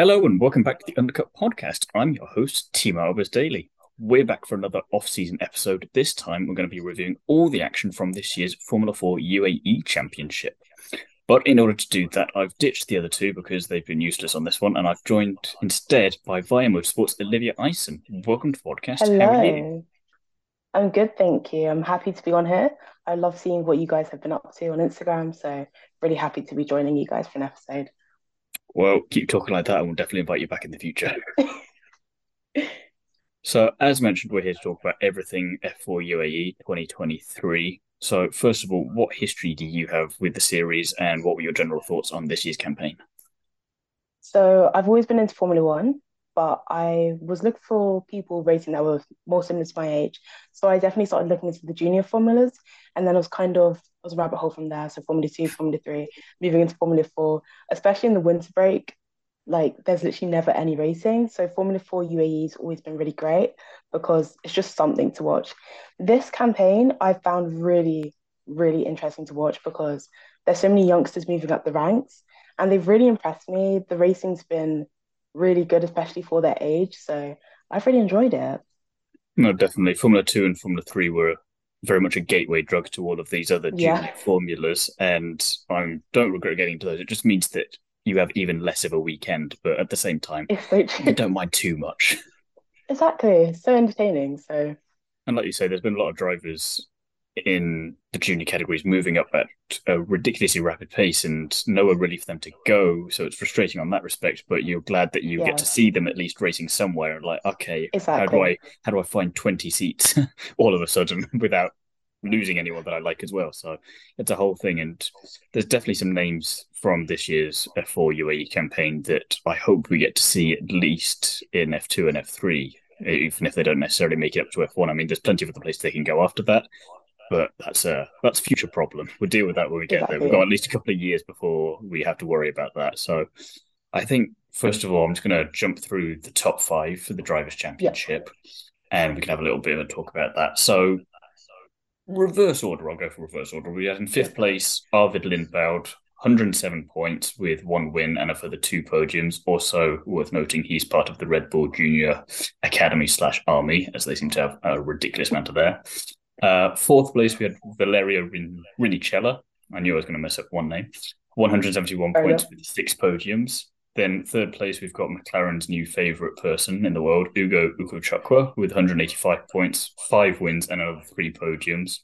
Hello and welcome back to the Undercut Podcast. I'm your host, Thiemo Albers Daily. We're back for another off-season episode. This time, we're going to be reviewing all the action from this year's Formula 4 UAE Championship. But in order to do that, I've ditched the other two because they've been useless on this one, and I've joined instead by Via Motorsports Olivia Eyeson. Welcome to the podcast. Hello. How are you? I'm good, thank you. I'm happy to be on here. I love seeing what you guys have been up to on Instagram, so really happy to be joining you guys for an episode. Well, keep talking like that, and we'll definitely invite you back in the future. so, as mentioned, we're here to talk about everything F4 UAE 2023. So, first of all, what history do you have with the series, and what were your general thoughts on this year's campaign? So I've always been into Formula One, but I was looking for people racing that were more similar to my age. So I definitely started looking into the junior formulas, and then I was kind of was a rabbit hole from there. So Formula Two, Formula Three, moving into Formula Four, especially in the winter break. Like there's literally never any racing. So Formula 4 UAE has always been really great because it's just something to watch. This campaign I found really, really interesting to watch because there's so many youngsters moving up the ranks and they've really impressed me. The racing's been really good, especially for their age. So I've really enjoyed it. No, definitely. Formula Two and Formula Three were very much a gateway drug to all of these other junior Yeah, formulas, and I don't regret getting into those. It just means that you have even less of a weekend, but at the same time, so you don't mind too much. Exactly. So entertaining. So And like you say, there's been a lot of drivers in the junior categories moving up at a ridiculously rapid pace and nowhere really for them to go. So it's frustrating on that respect, but you're glad that you get to see them at least racing somewhere. And like, okay, how do. I how do I find 20 seats all of a sudden without losing anyone that I like as well? So it's a whole thing. And there's definitely some names from this year's F4 UAE campaign that I hope we get to see at least in F2 and F3 even if they don't necessarily make it up to F1. I mean, there's plenty of other places they can go after that but that's a that's a future problem. We'll deal with that when we get there. We've got at least a couple of years before we have to worry about that. So I think first of all, I'm just going to jump through the top five for the drivers' Yeah. championship, and we can have a little bit of a talk about that. So reverse order, I'll go for reverse order. We had in fifth place Arvid Lindblad. 107 points with one win and a further two podiums. Also worth noting, he's part of the Red Bull Junior Academy slash Army, as they seem to have a ridiculous amount of there. Uh, fourth place, we had Valerio Rin- Rinicella. I knew I was going to mess up one name. 171 Fair points enough. with six podiums. Then third place, we've got McLaren's new favourite person in the world, Ugo Ugochukwu, with 185 points, five wins, and another three podiums.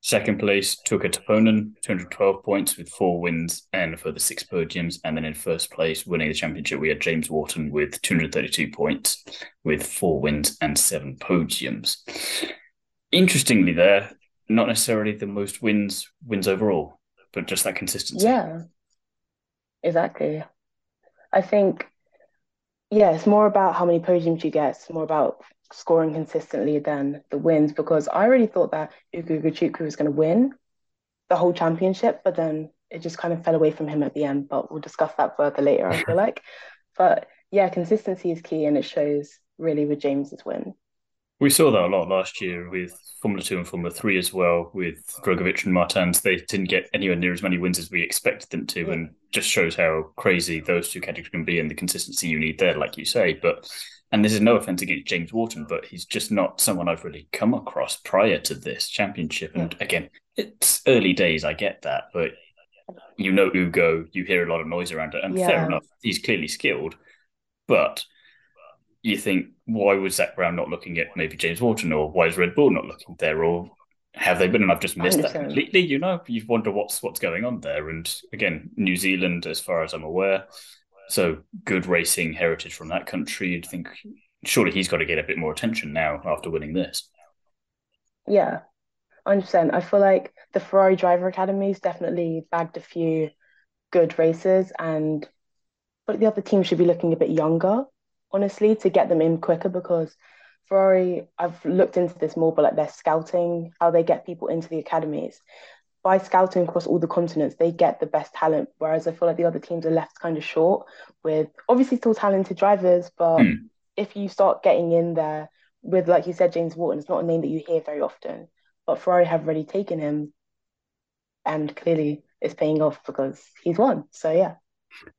Second place, Tuukka Taponen, 212 points with four wins and a further six podiums. And then in first place, winning the championship, we had James Wharton with 232 points with four wins and seven podiums. Interestingly, there, not necessarily the most wins wins overall, but just that consistency. Yeah, exactly. I think, yeah, it's more about how many podiums you get. It's more about scoring consistently than the wins because I really thought that Ugo Ugochukwu was going to win the whole championship, but then it just kind of fell away from him at the end. But we'll discuss that further later, I feel like. But yeah, consistency is key, and it shows really with James's win. We saw that a lot last year with Formula 2 and Formula 3 as well, with Drugovich and Martins. They didn't get anywhere near as many wins as we expected them to, and just shows how crazy those two categories can be and the consistency you need there, like you say. But and this is no offense against James Wharton, but he's just not someone I've really come across prior to this championship. yeah, And again, it's early days, I get that, but you know Ugo, you hear a lot of noise around it, and fair enough, he's clearly skilled, but you think, why was Zak Brown not looking at maybe James Wharton, or why is Red Bull not looking there, or have they been? And I've just missed that completely. You know, you wonder what's what's going on there. And again, New Zealand, as far as I'm aware, so good racing heritage from that country. You'd think surely he's got to get a bit more attention now after winning this. Yeah, 100%. I feel like the Ferrari Driver Academy's definitely bagged a few good races, and but the other team should be looking a bit younger, honestly, to get them in quicker because Ferrari, I've looked into this more, but like their scouting, how they get people into the academies. By scouting across all the continents, they get the best talent, whereas I feel like the other teams are left kind of short with obviously still talented drivers, but Hmm. if you start getting in there with, like you said, James Wharton, it's not a name that you hear very often, but Ferrari have already taken him, and clearly it's paying off because he's won. So yeah.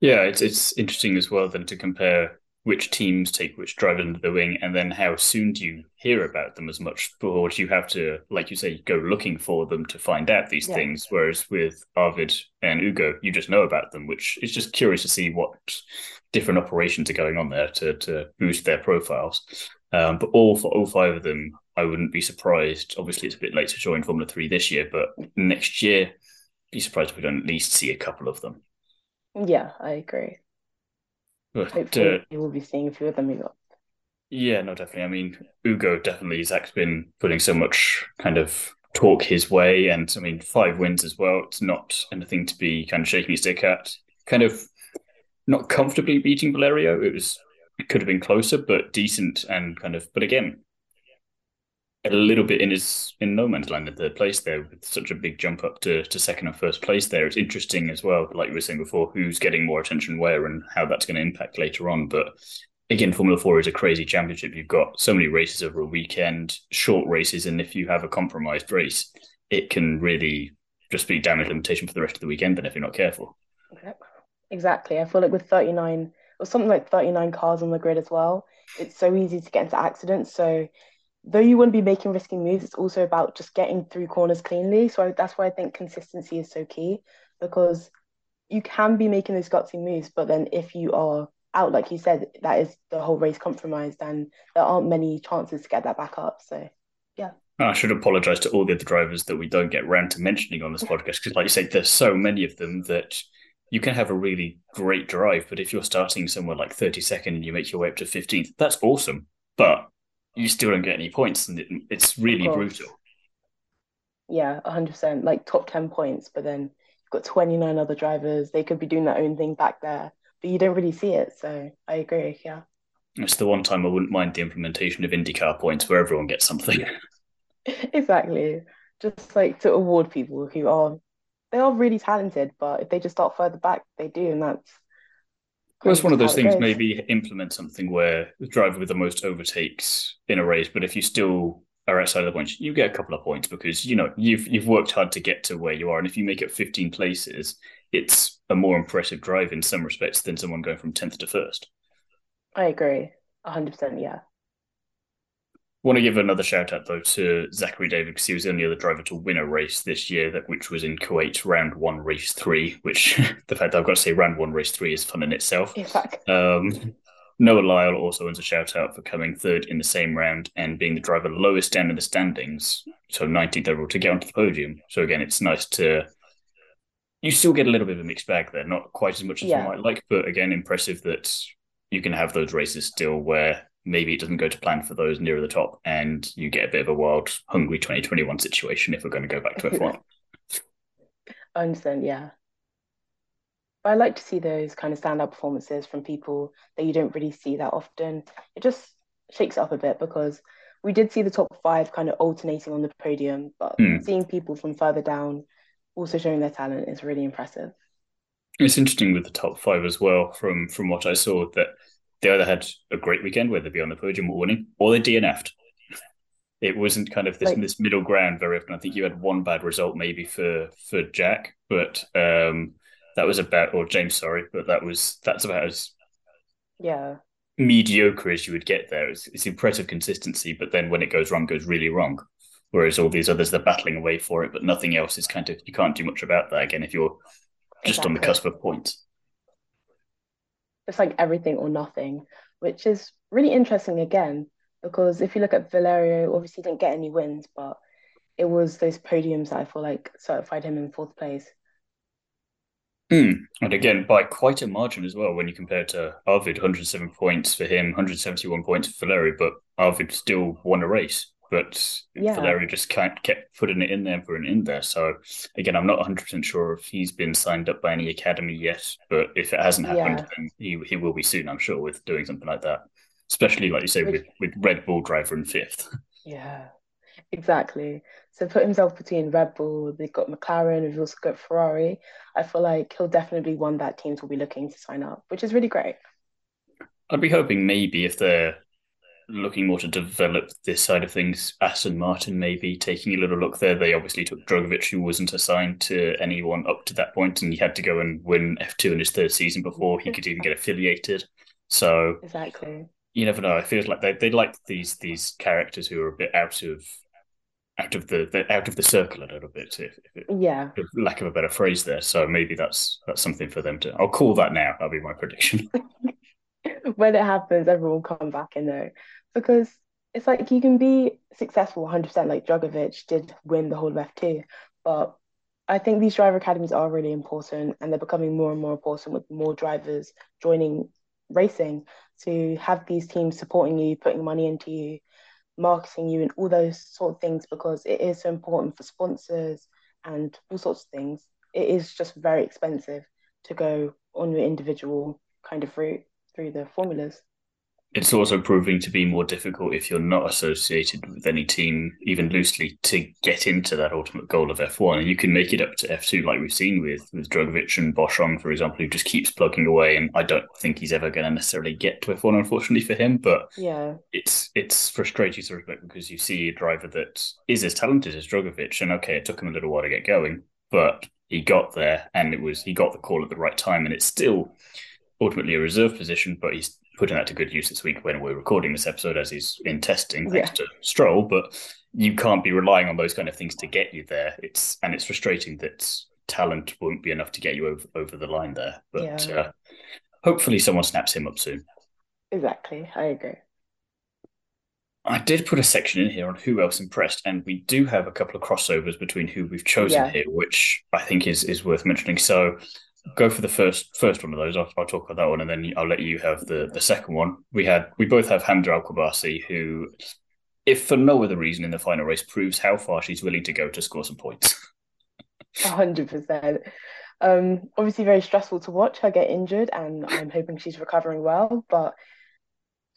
Yeah, it's it's interesting as well then to compare which teams take which driver under the wing, and then how soon do you hear about them as much, or do you have to, like you say, go looking for them to find out these yeah. things? Whereas with Arvid and Ugo, you just know about them, which is just curious to see what different operations are going on there to to boost their profiles. Um, but all for all five of them, I wouldn't be surprised. Obviously, it's a bit late to join Formula Three this year, but next year, be surprised if we don't at least see a couple of them. Yeah, I agree. But uh, will be seeing a few of them we got. Yeah, no, definitely. I mean, Ugo definitely. Zak's been putting so much kind of talk his way, and I mean, five wins as well. It's not anything to be kind of shaking your stick at. Kind of not comfortably beating Valerio. It was it could have been closer, but decent and kind of. But again, a little bit in his in no man's land in third place there with such a big jump up to, to second and first place there. It's interesting as well, like we were saying before, who's getting more attention where and how that's going to impact later on. But again, Formula Four is a crazy championship. You've got so many races over a weekend, short races, and if you have a compromised race, it can really just be damage limitation for the rest of the weekend. Then if you're not careful. Exactly. I feel like with 39 or something like 39 cars on the grid as well, it's so easy to get into accidents. So though you wouldn't be making risky moves, it's also about just getting through corners cleanly. So that's why I think consistency is so key because you can be making those gutsy moves, but then if you are out, like you said, that is the whole race compromised, and there aren't many chances to get that back up. So, yeah. I should apologize to all the other drivers that we don't get round to mentioning on this podcast because, like you say, there's so many of them that you can have a really great drive, but if you're starting somewhere like 32nd and you make your way up to 15th, that's awesome. But you still don't get any points, and it, it's really brutal. Yeah, hundred percent. Like top ten points, but then you've got twenty nine other drivers. They could be doing their own thing back there, but you don't really see it. So I agree. Yeah. It's the one time I wouldn't mind the implementation of IndyCar points where everyone gets something. exactly. Just like to award people who are they are really talented, but if they just start further back, they do, and that's well, it's one of those things. Maybe implement something where the driver with the most overtakes in a race, but if you still are outside of the points, you get a couple of points because you know you've you've worked hard to get to where you are, and if you make it 15 places, it's a more impressive drive in some respects than someone going from 10th to first. I agree, 100. percent Yeah want to give another shout out though to Zachary David because he was the only other driver to win a race this year, that which was in Kuwait, round one, race three. Which the fact that I've got to say round one, race three is fun in itself. Um, Noah Lisle also wants a shout out for coming third in the same round and being the driver lowest down in the standings, so 19th overall to get onto the podium. So again, it's nice to. You still get a little bit of a mixed bag there, not quite as much as yeah. you might like, but again, impressive that you can have those races still where maybe it doesn't go to plan for those nearer the top, and you get a bit of a wild, Hungary 2021 situation if we're going to go back to F1. I understand, yeah. But I like to see those kind of standout performances from people that you don't really see that often. It just shakes it up a bit because we did see the top five kind of alternating on the podium, but mm. seeing people from further down also showing their talent is really impressive. It's interesting with the top five as well, from from what I saw, that they either had a great weekend where they'd be on the podium or winning, or they DNF'd. It wasn't kind of this like, this middle ground very often. I think you had one bad result maybe for for Jack, but um, that was about or James, sorry, but that was that's about as yeah mediocre as you would get there. It's, it's impressive consistency, but then when it goes wrong, goes really wrong. Whereas all these others, they're battling away for it, but nothing else is kind of you can't do much about that again if you're just exactly. on the cusp of points it's like everything or nothing, which is really interesting again, because if you look at Valerio, obviously didn't get any wins, but it was those podiums that I feel like certified him in fourth place. Mm. And again, by quite a margin as well, when you compare to Arvid, 107 points for him, 171 points for Valerio, but Arvid still won a race but yeah. Valerio just kept putting it in there putting it in there. So again, I'm not 100 percent sure if he's been signed up by any academy yet, but if it hasn't happened, yeah. then he he will be soon, I'm sure, with doing something like that. Especially like you say, Which, with with Red Bull driver in fifth. Yeah, exactly. So put himself between Red Bull, they've got McLaren, we've also got Ferrari. I feel like he'll definitely be one that teams will be looking to sign up, which is really great. I'd be hoping maybe if they're looking more to develop this side of things. Aston Martin maybe taking a little look there. They obviously took Drugovich, who wasn't assigned to anyone up to that point, and he had to go and win F2 in his third season before he could even get affiliated. So exactly, you never know. It feels like they they like these these characters who are a bit out of out of the, the out of the circle a little bit, if, if yeah, if lack of a better phrase there. So maybe that's that's something for them to. I'll call that now. That'll be my prediction. when it happens, everyone will come back and know. Because it's like you can be successful 100% like Drugovich did win the whole F2 but I think these driver academies are really important and they're becoming more and more important with more drivers joining racing to have these teams supporting you putting money into you marketing you and all those sort of things because it is so important for sponsors and all sorts of things. It is just very expensive to go on your individual kind of route through the formulas it's also proving to be more difficult if you're not associated with any team, even loosely, to get into that ultimate goal of F1. And you can make it up to F2, like we've seen with with Drugovich and Boschung, for example, who just keeps plugging away. And I don't think he's ever going to necessarily get to F1, unfortunately for him. But yeah, it's it's frustrating sort of because you see a driver that is as talented as Drugovich, and okay, it took him a little while to get going, but he got there, and it was he got the call at the right time, and it's still ultimately a reserve position, but he's putting that to good use this week when we're recording this episode as he's in testing thanks yeah. to Stroll. But you can't be relying on those kind of things to get you there. It's and it's frustrating that talent won't be enough to get you over, over the line there. But yeah. uh, hopefully someone snaps him up soon. Exactly. I agree. I did put a section in here on who else impressed, and we do have a couple of crossovers between who we've chosen yeah. here, which I think is is worth mentioning. So go for the first first one of those. I'll, I'll, talk about that one, and then I'll let you have the the second one. We had we both have Hamda Al Qubaisi, who, if for no other reason in the final race, proves how far she's willing to go to score some points. hundred percent. Um, obviously, very stressful to watch her get injured, and I'm hoping she's recovering well. But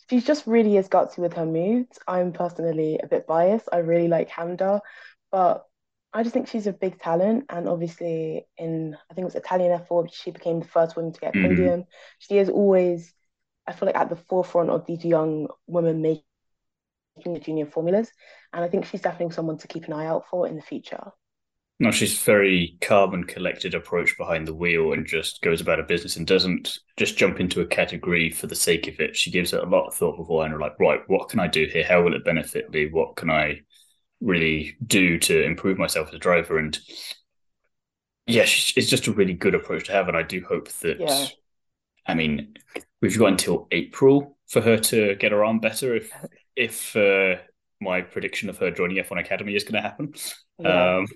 she's just really is gutsy with her moves. I'm personally a bit biased. I really like Hamda, but I just think she's a big talent, and obviously in I think it was Italian F4, she became the first woman to get a mm-hmm. podium. She is always, I feel like, at the forefront of these young women making the junior formulas, and I think she's definitely someone to keep an eye out for in the future. No, she's very calm and collected approach behind the wheel and just goes about her business and doesn't just jump into a category for the sake of it. She gives it a lot of thought beforehand. Like, right, what can I do here? How will it benefit me? What can I really do to improve myself as a driver. And yeah, it's just a really good approach to have. And I do hope that, yeah. I mean, we've got until April for her to get her arm better if, if uh, my prediction of her joining F1 Academy is going to happen. Yeah. Um,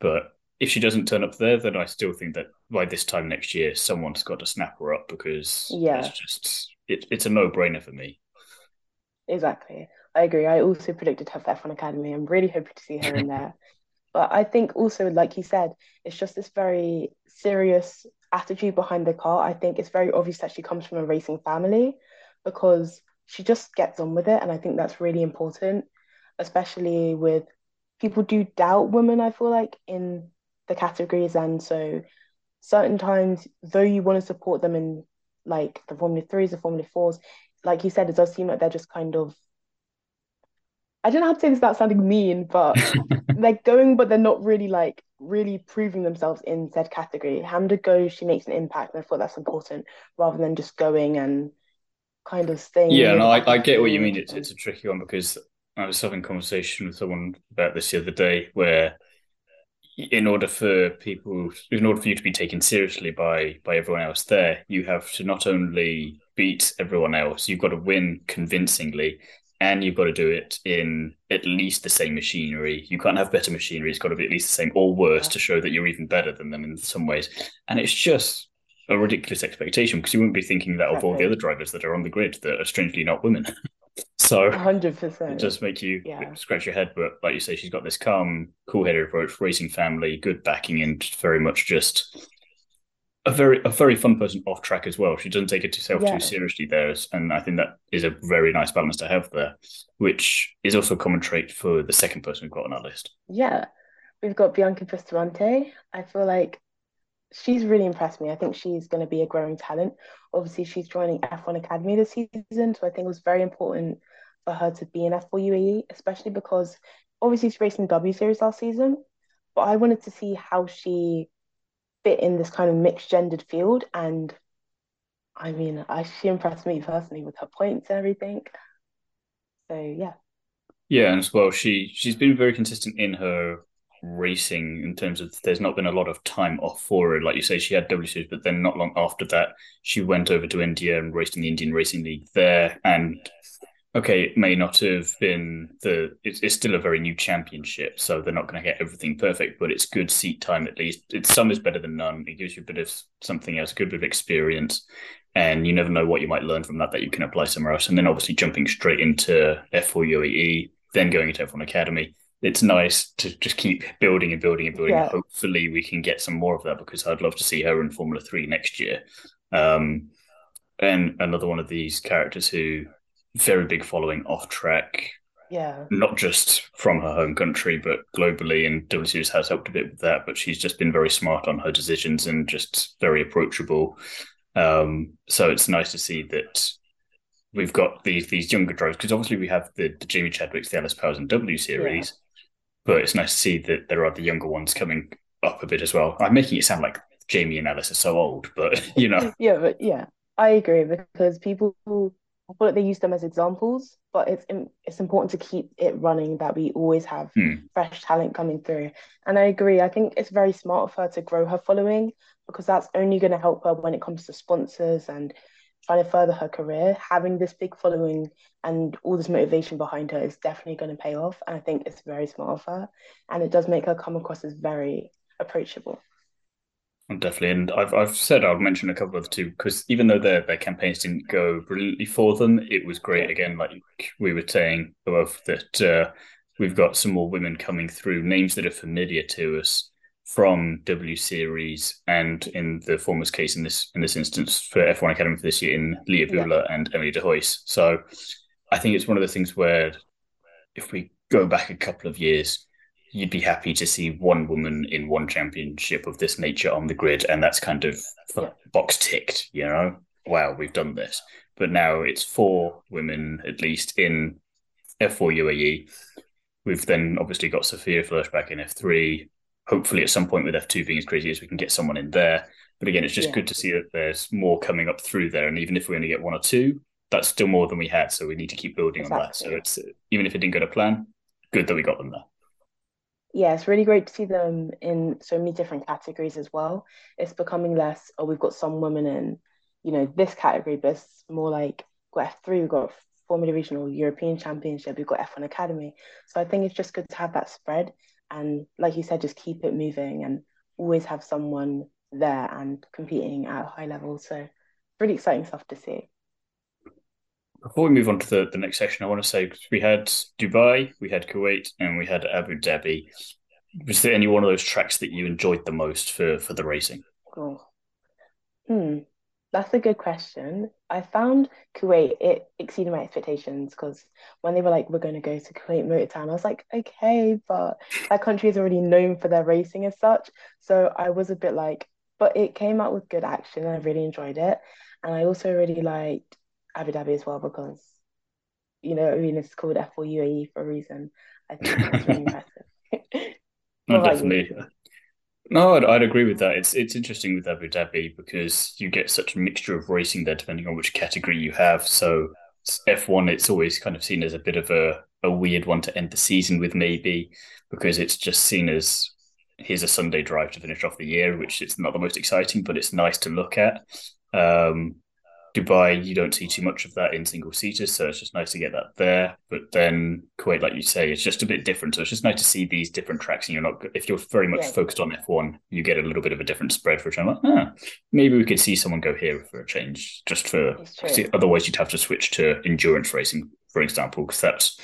but if she doesn't turn up there, then I still think that by this time next year, someone's got to snap her up because yeah. it's just it, it's a no brainer for me. Exactly. I agree. I also predicted her for F1 Academy. I'm really hoping to see her in there. But I think also, like you said, it's just this very serious attitude behind the car. I think it's very obvious that she comes from a racing family because she just gets on with it. And I think that's really important, especially with people do doubt women, I feel like, in the categories. And so certain times, though you want to support them in like the Formula Threes, the Formula Fours, like you said, it does seem like they're just kind of I don't know how to say this without sounding mean, but they're going, but they're not really like really proving themselves in said category. Hamda goes, she makes an impact, and I thought that's important rather than just going and kind of staying. Yeah, no, I, I get what you mean. It's it's a tricky one because I was having a conversation with someone about this the other day where in order for people in order for you to be taken seriously by by everyone else there you have to not only beat everyone else you've got to win convincingly and you've got to do it in at least the same machinery. You can't have better machinery; it's got to be at least the same or worse to show that you're even better than them in some ways. And it's just a ridiculous expectation because you wouldn't be thinking that of all the other drivers that are on the grid that are strangely not women. so, hundred percent, it does make you yeah. scratch your head. But like you say, she's got this calm, cool-headed approach, racing family, good backing, and very much just a very a very fun person off track as well. She doesn't take it herself yeah. too seriously there, and I think that is a very nice balance to have there, which is also a common trait for the second person we've got on our list. Yeah, we've got Bianca Bustamante. I feel like she's really impressed me. I think she's going to be a growing talent. Obviously, she's joining F1 Academy this season, so I think it was very important for her to be in F4 UAE, especially because obviously she raced in W Series last season, but I wanted to see how she fit in this kind of mixed gendered field. And I mean, I, she impressed me personally with her points and everything. So yeah. Yeah, and as well, she she's been very consistent in her racing in terms of there's not been a lot of time off for her. Like you say, she had W Series, but then not long after that, she went over to India and raced in the Indian Racing League there. And okay, it may not have been the it's, it's still a very new championship, so they're not going to get everything perfect, but it's good seat time at least. It's some is better than none. It gives you a bit of something else, a good bit of experience. And you never know what you might learn from that that you can apply somewhere else. And then obviously jumping straight into F4 UAE, then going into F1 Academy it's nice to just keep building and building and building. Yeah. Hopefully, we can get some more of that because I'd love to see her in Formula Three next year. Um, and another one of these characters who very big following off track. Yeah. Not just from her home country, but globally. And W Series has helped a bit with that. But she's just been very smart on her decisions and just very approachable. Um, so it's nice to see that we've got these these younger drivers because obviously we have the, the Jamie Chadwicks, the Alice Powers, and W Series. Yeah but it's nice to see that there are the younger ones coming up a bit as well. I'm making it sound like Jamie and Alice are so old, but you know. yeah, but yeah, I agree because people I feel like they use them as examples, but it's it's important to keep it running that we always have hmm. fresh talent coming through. And I agree. I think it's very smart of her to grow her following because that's only going to help her when it comes to sponsors and trying to further her career, having this big following and all this motivation behind her is definitely going to pay off. And I think it's very smart of her. And it does make her come across as very approachable. Definitely, and I've I've said I'll mention a couple of the two because even though their their campaigns didn't go brilliantly for them, it was great. Again, like we were saying above, that uh, we've got some more women coming through, names that are familiar to us, from W Series and in the former's case in this in this instance for F1 Academy for this year in Leah Buhler yeah. and Emely de Heus. So I think it's one of the things where if we go back a couple of years, you'd be happy to see one woman in one championship of this nature on the grid, and that's kind of box ticked, you know. Wow, we've done this. But now it's four women at least in F4 UAE. We've then obviously got Sophia Flörsch back in F3, hopefully at some point with F2 being as crazy as we can get someone in there. But again, it's just yeah. good to see that there's more coming up through there. And even if we only get one or two, that's still more than we had. So we need to keep building exactly. on that. So it's even if it didn't go to plan, good that we got them there. Yeah, it's really great to see them in so many different categories as well. It's becoming less, oh, we've got some women in, you know, this category, but it's more like we've got F3, we've got Formula Regional European Championship, we've got F1 Academy. So I think it's just good to have that spread and like you said just keep it moving and always have someone there and competing at a high level so really exciting stuff to see before we move on to the, the next section i want to say we had dubai we had kuwait and we had abu dhabi was there any one of those tracks that you enjoyed the most for for the racing oh. hmm that's a good question. I found Kuwait, it exceeded my expectations because when they were like, we're going to go to Kuwait Motor Town, I was like, okay, but that country is already known for their racing as such. So I was a bit like, but it came out with good action and I really enjoyed it. And I also really liked Abu Dhabi as well because, you know, I mean, it's called F4 UAE for a reason. I think that's really impressive. no, definitely. No, I'd, I'd, agree with that. It's it's interesting with Abu Dhabi because you get such a mixture of racing there, depending on which category you have. So F one, it's always kind of seen as a bit of a, a weird one to end the season with, maybe because it's just seen as here's a Sunday drive to finish off the year, which is not the most exciting, but it's nice to look at. Um, Dubai, you don't see too much of that in single seaters, so it's just nice to get that there. But then Kuwait, like you say, it's just a bit different. So it's just nice to see these different tracks. And you're not, if you're very much yeah. focused on F1, you get a little bit of a different spread for a channel. Like, ah, maybe we could see someone go here for a change, just for. Otherwise, you'd have to switch to endurance racing, for example, because that's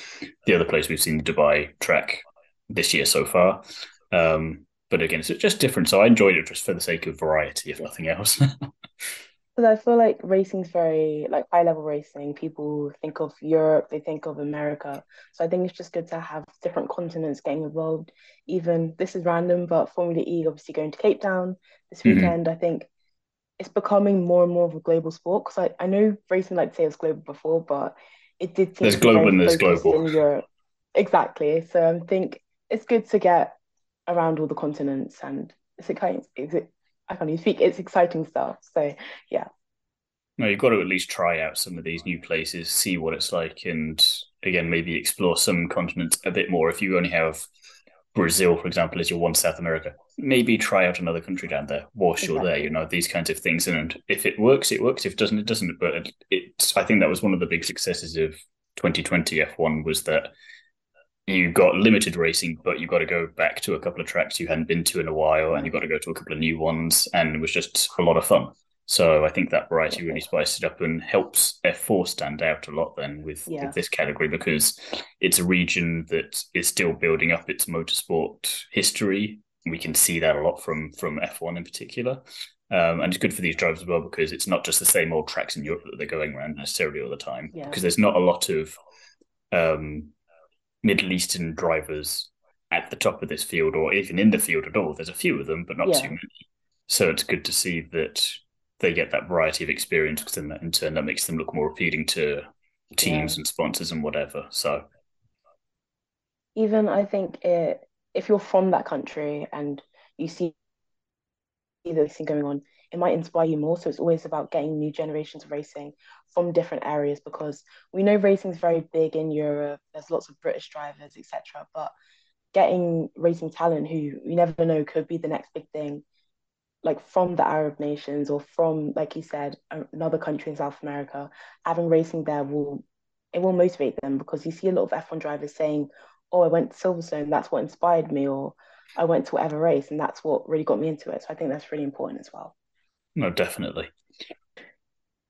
the other place we've seen the Dubai track this year so far. Um, but again, it's just different. So I enjoyed it just for the sake of variety, if nothing else. Because I feel like racing's very like high level racing. People think of Europe, they think of America. So I think it's just good to have different continents getting involved. Even this is random, but Formula E obviously going to Cape Town this mm-hmm. weekend. I think it's becoming more and more of a global sport. Because I, I know racing like to say it was global before, but it did seem there's global and there's global. In Europe. Exactly. So I think it's good to get around all the continents and it's exciting. It's, I can't even speak. It's exciting stuff. So yeah. No, you've got to at least try out some of these new places, see what it's like, and again, maybe explore some continents a bit more. If you only have Brazil, for example, as your one South America, maybe try out another country down there whilst exactly. you're there. You know these kinds of things, and if it works, it works. If it doesn't, it doesn't. But it, it's I think that was one of the big successes of 2020 F1 was that you got limited racing, but you've got to go back to a couple of tracks you hadn't been to in a while, and you've got to go to a couple of new ones, and it was just a lot of fun. So I think that variety really spiced it up and helps F4 stand out a lot then with, yeah. with, this category because it's a region that is still building up its motorsport history. We can see that a lot from from F1 in particular. Um, and it's good for these drivers as well because it's not just the same old tracks in Europe that they're going around necessarily all the time. Yeah. Because there's not a lot of um, Middle Eastern drivers at the top of this field or even in the field at all. There's a few of them, but not yeah. too many. So it's good to see that they get that variety of experience because then that in turn that makes them look more appealing to teams yeah. and sponsors and whatever. So even I think it, if you're from that country and you see this thing going on, it might inspire you more. So it's always about getting new generations of racing from different areas because we know racing is very big in Europe. There's lots of British drivers, etc. But getting racing talent who you never know could be the next big thing, like from the Arab nations or from, like you said, another country in South America, having racing there will it will motivate them because you see a lot of F1 drivers saying, "Oh, I went to Silverstone. That's what inspired me," or "I went to whatever race, and that's what really got me into it." So I think that's really important as well. No, definitely.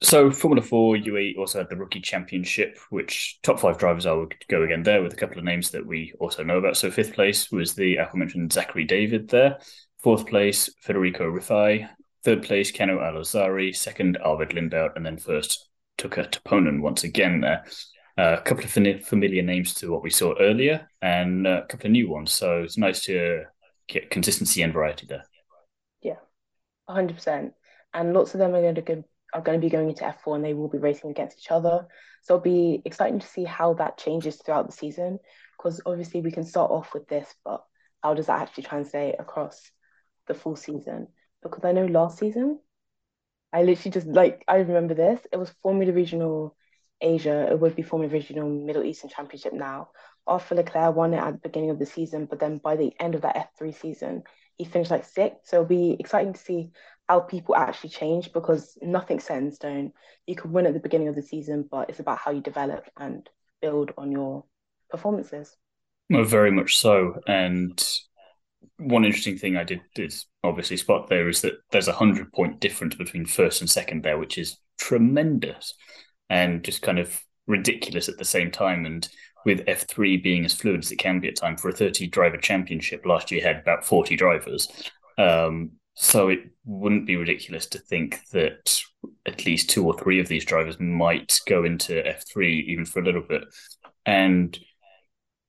So Formula Four UAE also had the Rookie Championship, which top five drivers I would go again there with a couple of names that we also know about. So fifth place was the aforementioned Zachary David there. Fourth place Federico Rifai. Third place Kenno Al Second Arvid Lindow, and then first Tuukka Taponen once again there. Uh, a couple of familiar names to what we saw earlier, and a couple of new ones. So it's nice to get consistency and variety there. Yeah, hundred percent and lots of them are going to go, are going to be going into F4 and they will be racing against each other. So it'll be exciting to see how that changes throughout the season because obviously we can start off with this, but how does that actually translate across the full season? Because I know last season, I literally just like I remember this. It was Formula Regional Asia. It would be Formula Regional Middle Eastern Championship now. Arthur Leclerc won it at the beginning of the season, but then by the end of that F3 season, he finished like sixth. So it'll be exciting to see how people actually change because nothing's set in stone. You can win at the beginning of the season, but it's about how you develop and build on your performances. Well, very much so. And one interesting thing I did is obviously spot there is that there's a hundred point difference between first and second there, which is tremendous and just kind of ridiculous at the same time. And with F3 being as fluid as it can be at time for a 30 driver championship, last year had about 40 drivers. Um, so it wouldn't be ridiculous to think that at least two or three of these drivers might go into F3 even for a little bit. And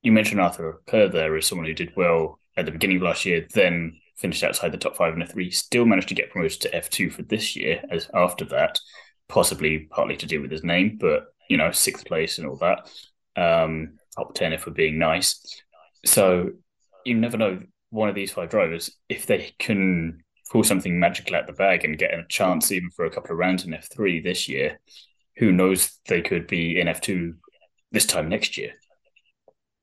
you mentioned Arthur Kerr there as someone who did well at the beginning of last year, then finished outside the top five in F3, still managed to get promoted to F2 for this year as after that, possibly partly to do with his name, but you know, sixth place and all that. Um, top 10 if we're being nice. So you never know one of these five drivers, if they can pull something magical out the bag and get a chance even for a couple of rounds in F3 this year, who knows they could be in F2 this time next year.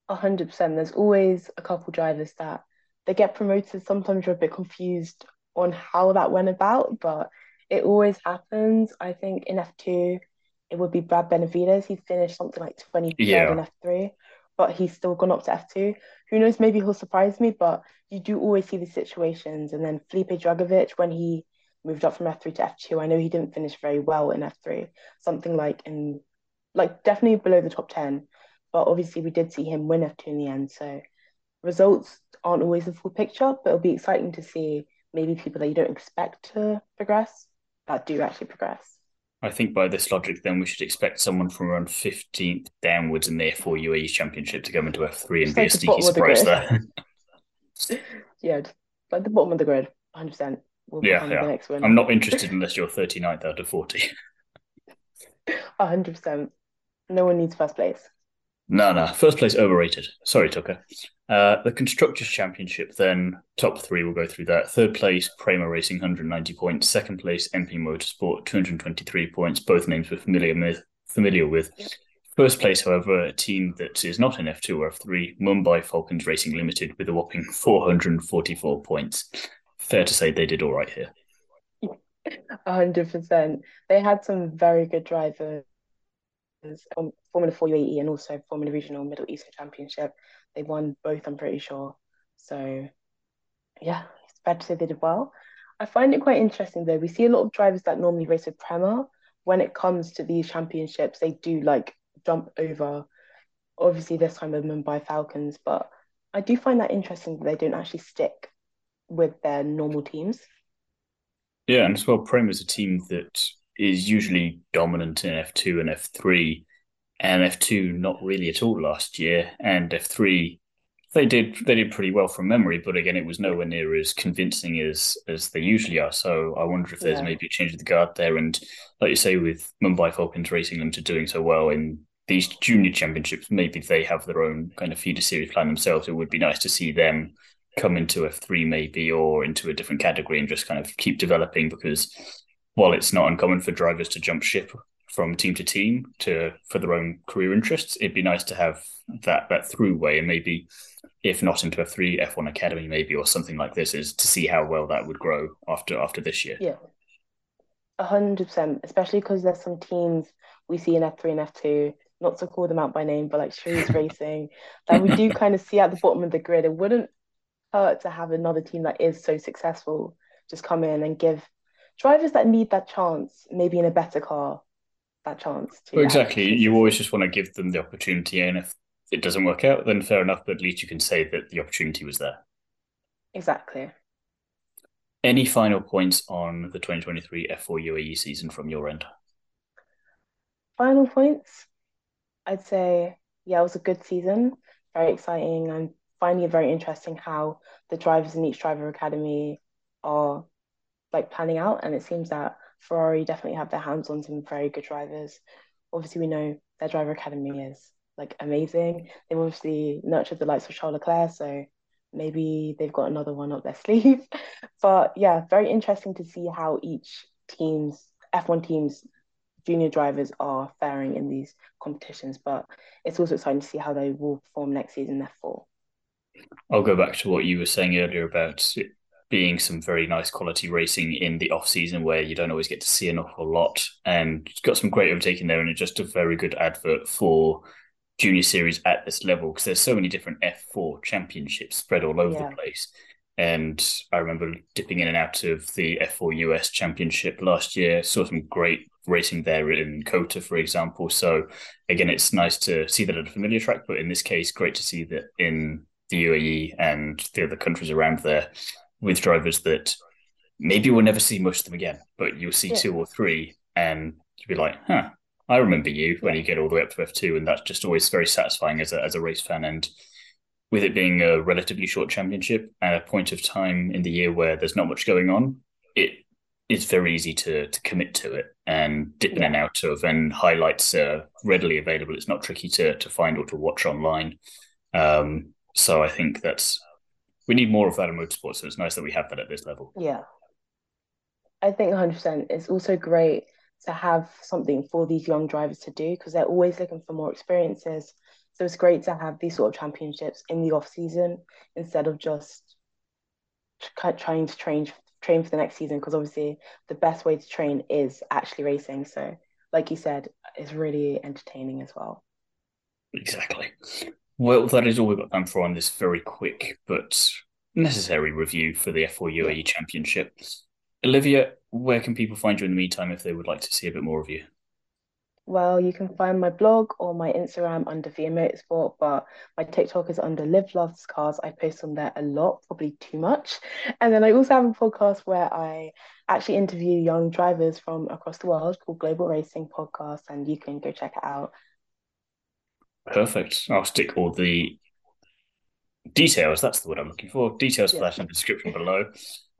A hundred percent. There's always a couple drivers that they get promoted. Sometimes you're a bit confused on how that went about, but it always happens. I think in F2, it would be Brad Benavides. He finished something like 23rd yeah. in F3 but he's still gone up to F2. Who knows, maybe he'll surprise me, but you do always see these situations. And then Felipe Drugovich, when he moved up from F3 to F2, I know he didn't finish very well in F3, something like in, like definitely below the top 10. But obviously, we did see him win F2 in the end. So results aren't always the full picture, but it'll be exciting to see maybe people that you don't expect to progress that do actually progress. I think by this logic, then we should expect someone from around 15th downwards in the F4 UAE Championship to go into F3 and be a sneaky surprise the there. yeah, like the bottom of the grid, 100%. We'll yeah, yeah. The next one. I'm not interested unless you're 39th out of 40. 100%. No one needs first place. No, no. First place overrated. Sorry, Tuukka. Uh, the Constructors' Championship, then top three, we'll go through that. Third place, Prema Racing, 190 points. Second place, MP Motorsport, 223 points. Both names we're familiar with. Familiar with. First place, however, a team that is not in F2 or F3, Mumbai Falcons Racing Limited, with a whopping 444 points. Fair to say they did all right here. 100%. They had some very good drivers Formula 4 UAE and also Formula Regional Middle Eastern Championship. They won both, I'm pretty sure. So, yeah, it's fair to say they did well. I find it quite interesting though. We see a lot of drivers that normally race with Prema. When it comes to these championships, they do like jump over, obviously, this time with Mumbai Falcons. But I do find that interesting that they don't actually stick with their normal teams. Yeah, and as well, Prem is a team that is usually dominant in F2 and F3, and F2 not really at all last year, and F3 they did they did pretty well from memory, but again, it was nowhere near as convincing as as they usually are. So I wonder if there's yeah. maybe a change of the guard there, and like you say, with Mumbai Falcons Racing Limited doing so well in these junior championships, maybe they have their own kind of feeder series plan themselves. It would be nice to see them come into F3 maybe or into a different category and just kind of keep developing because while it's not uncommon for drivers to jump ship from team to team to for their own career interests, it'd be nice to have that that through way and maybe if not into F3, F1 Academy maybe or something like this is to see how well that would grow after after this year. Yeah. A hundred percent, especially because there's some teams we see in F3 and F2, not to call them out by name, but like Charouz Racing, that we do kind of see at the bottom of the grid. It wouldn't hurt to have another team that is so successful just come in and give drivers that need that chance, maybe in a better car, that chance. To well, exactly. You always just want to give them the opportunity, and if it doesn't work out, then fair enough. But at least you can say that the opportunity was there. Exactly. Any final points on the 2023 F4 UAE season from your end? Final points, I'd say, yeah, it was a good season. Very exciting. I'm finding it very interesting how the drivers in each driver academy are like planning out. And it seems that Ferrari definitely have their hands on some very good drivers. Obviously, we know their driver academy is like amazing. They've obviously nurtured the likes of Charles Leclerc, so maybe they've got another one up their sleeve. but yeah, very interesting to see how each team's F1 teams junior drivers are faring in these competitions. But it's also exciting to see how they will perform next season F4. I'll go back to what you were saying earlier about being some very nice quality racing in the off season where you don't always get to see an awful lot. And it's got some great overtaking there, and it's just a very good advert for junior series at this level because there's so many different F4 championships spread all over yeah. the place. And I remember dipping in and out of the F4 US championship last year, saw some great racing there in COTA, for example. So again, it's nice to see that at a familiar track, but in this case, great to see that in the UAE and the other countries around there with drivers that maybe we'll never see most of them again, but you'll see yeah. two or three and you'll be like, huh, I remember you when you get all the way up to F2. And that's just always very satisfying as a, as a race fan. And with it being a relatively short championship at a point of time in the year where there's not much going on, it is very easy to to commit to it and dip in and out of and highlights are readily available. It's not tricky to to find or to watch online. Um, so I think that's we need more of that in motorsport. So it's nice that we have that at this level. Yeah. I think 100%. It's also great to have something for these young drivers to do because they're always looking for more experiences. So it's great to have these sort of championships in the off season instead of just trying to train train for the next season because obviously the best way to train is actually racing. So like you said, it's really entertaining as well. Exactly. Well, that is all we've got time for on this very quick but necessary review for the F4 UAE Championship. Olivia, where can people find you in the meantime if they would like to see a bit more of you? Well, you can find my blog or my Instagram under Via Motorsport, but my TikTok is under Liv Loves Cars. I post on there a lot, probably too much. And then I also have a podcast where I actually interview young drivers from across the world called Global Racing Podcast, and you can go check it out. Perfect. I'll stick all the details. That's the word I'm looking for. Details yeah. for that in the description below.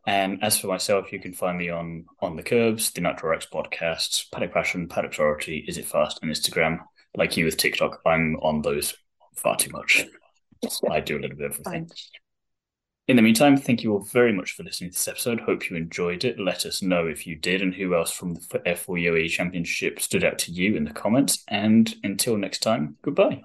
And as for myself, you can find me on on the Kerbs, the Nitro RX podcast, Paddock Passion, Paddock Sorority, Is It Fast, and Instagram. like you with TikTok, I'm on those far too much. I do a little bit of everything. Fine. In the meantime, thank you all very much for listening to this episode. Hope you enjoyed it. Let us know if you did and who else from the F4 UAE Championship stood out to you in the comments. And until next time, goodbye.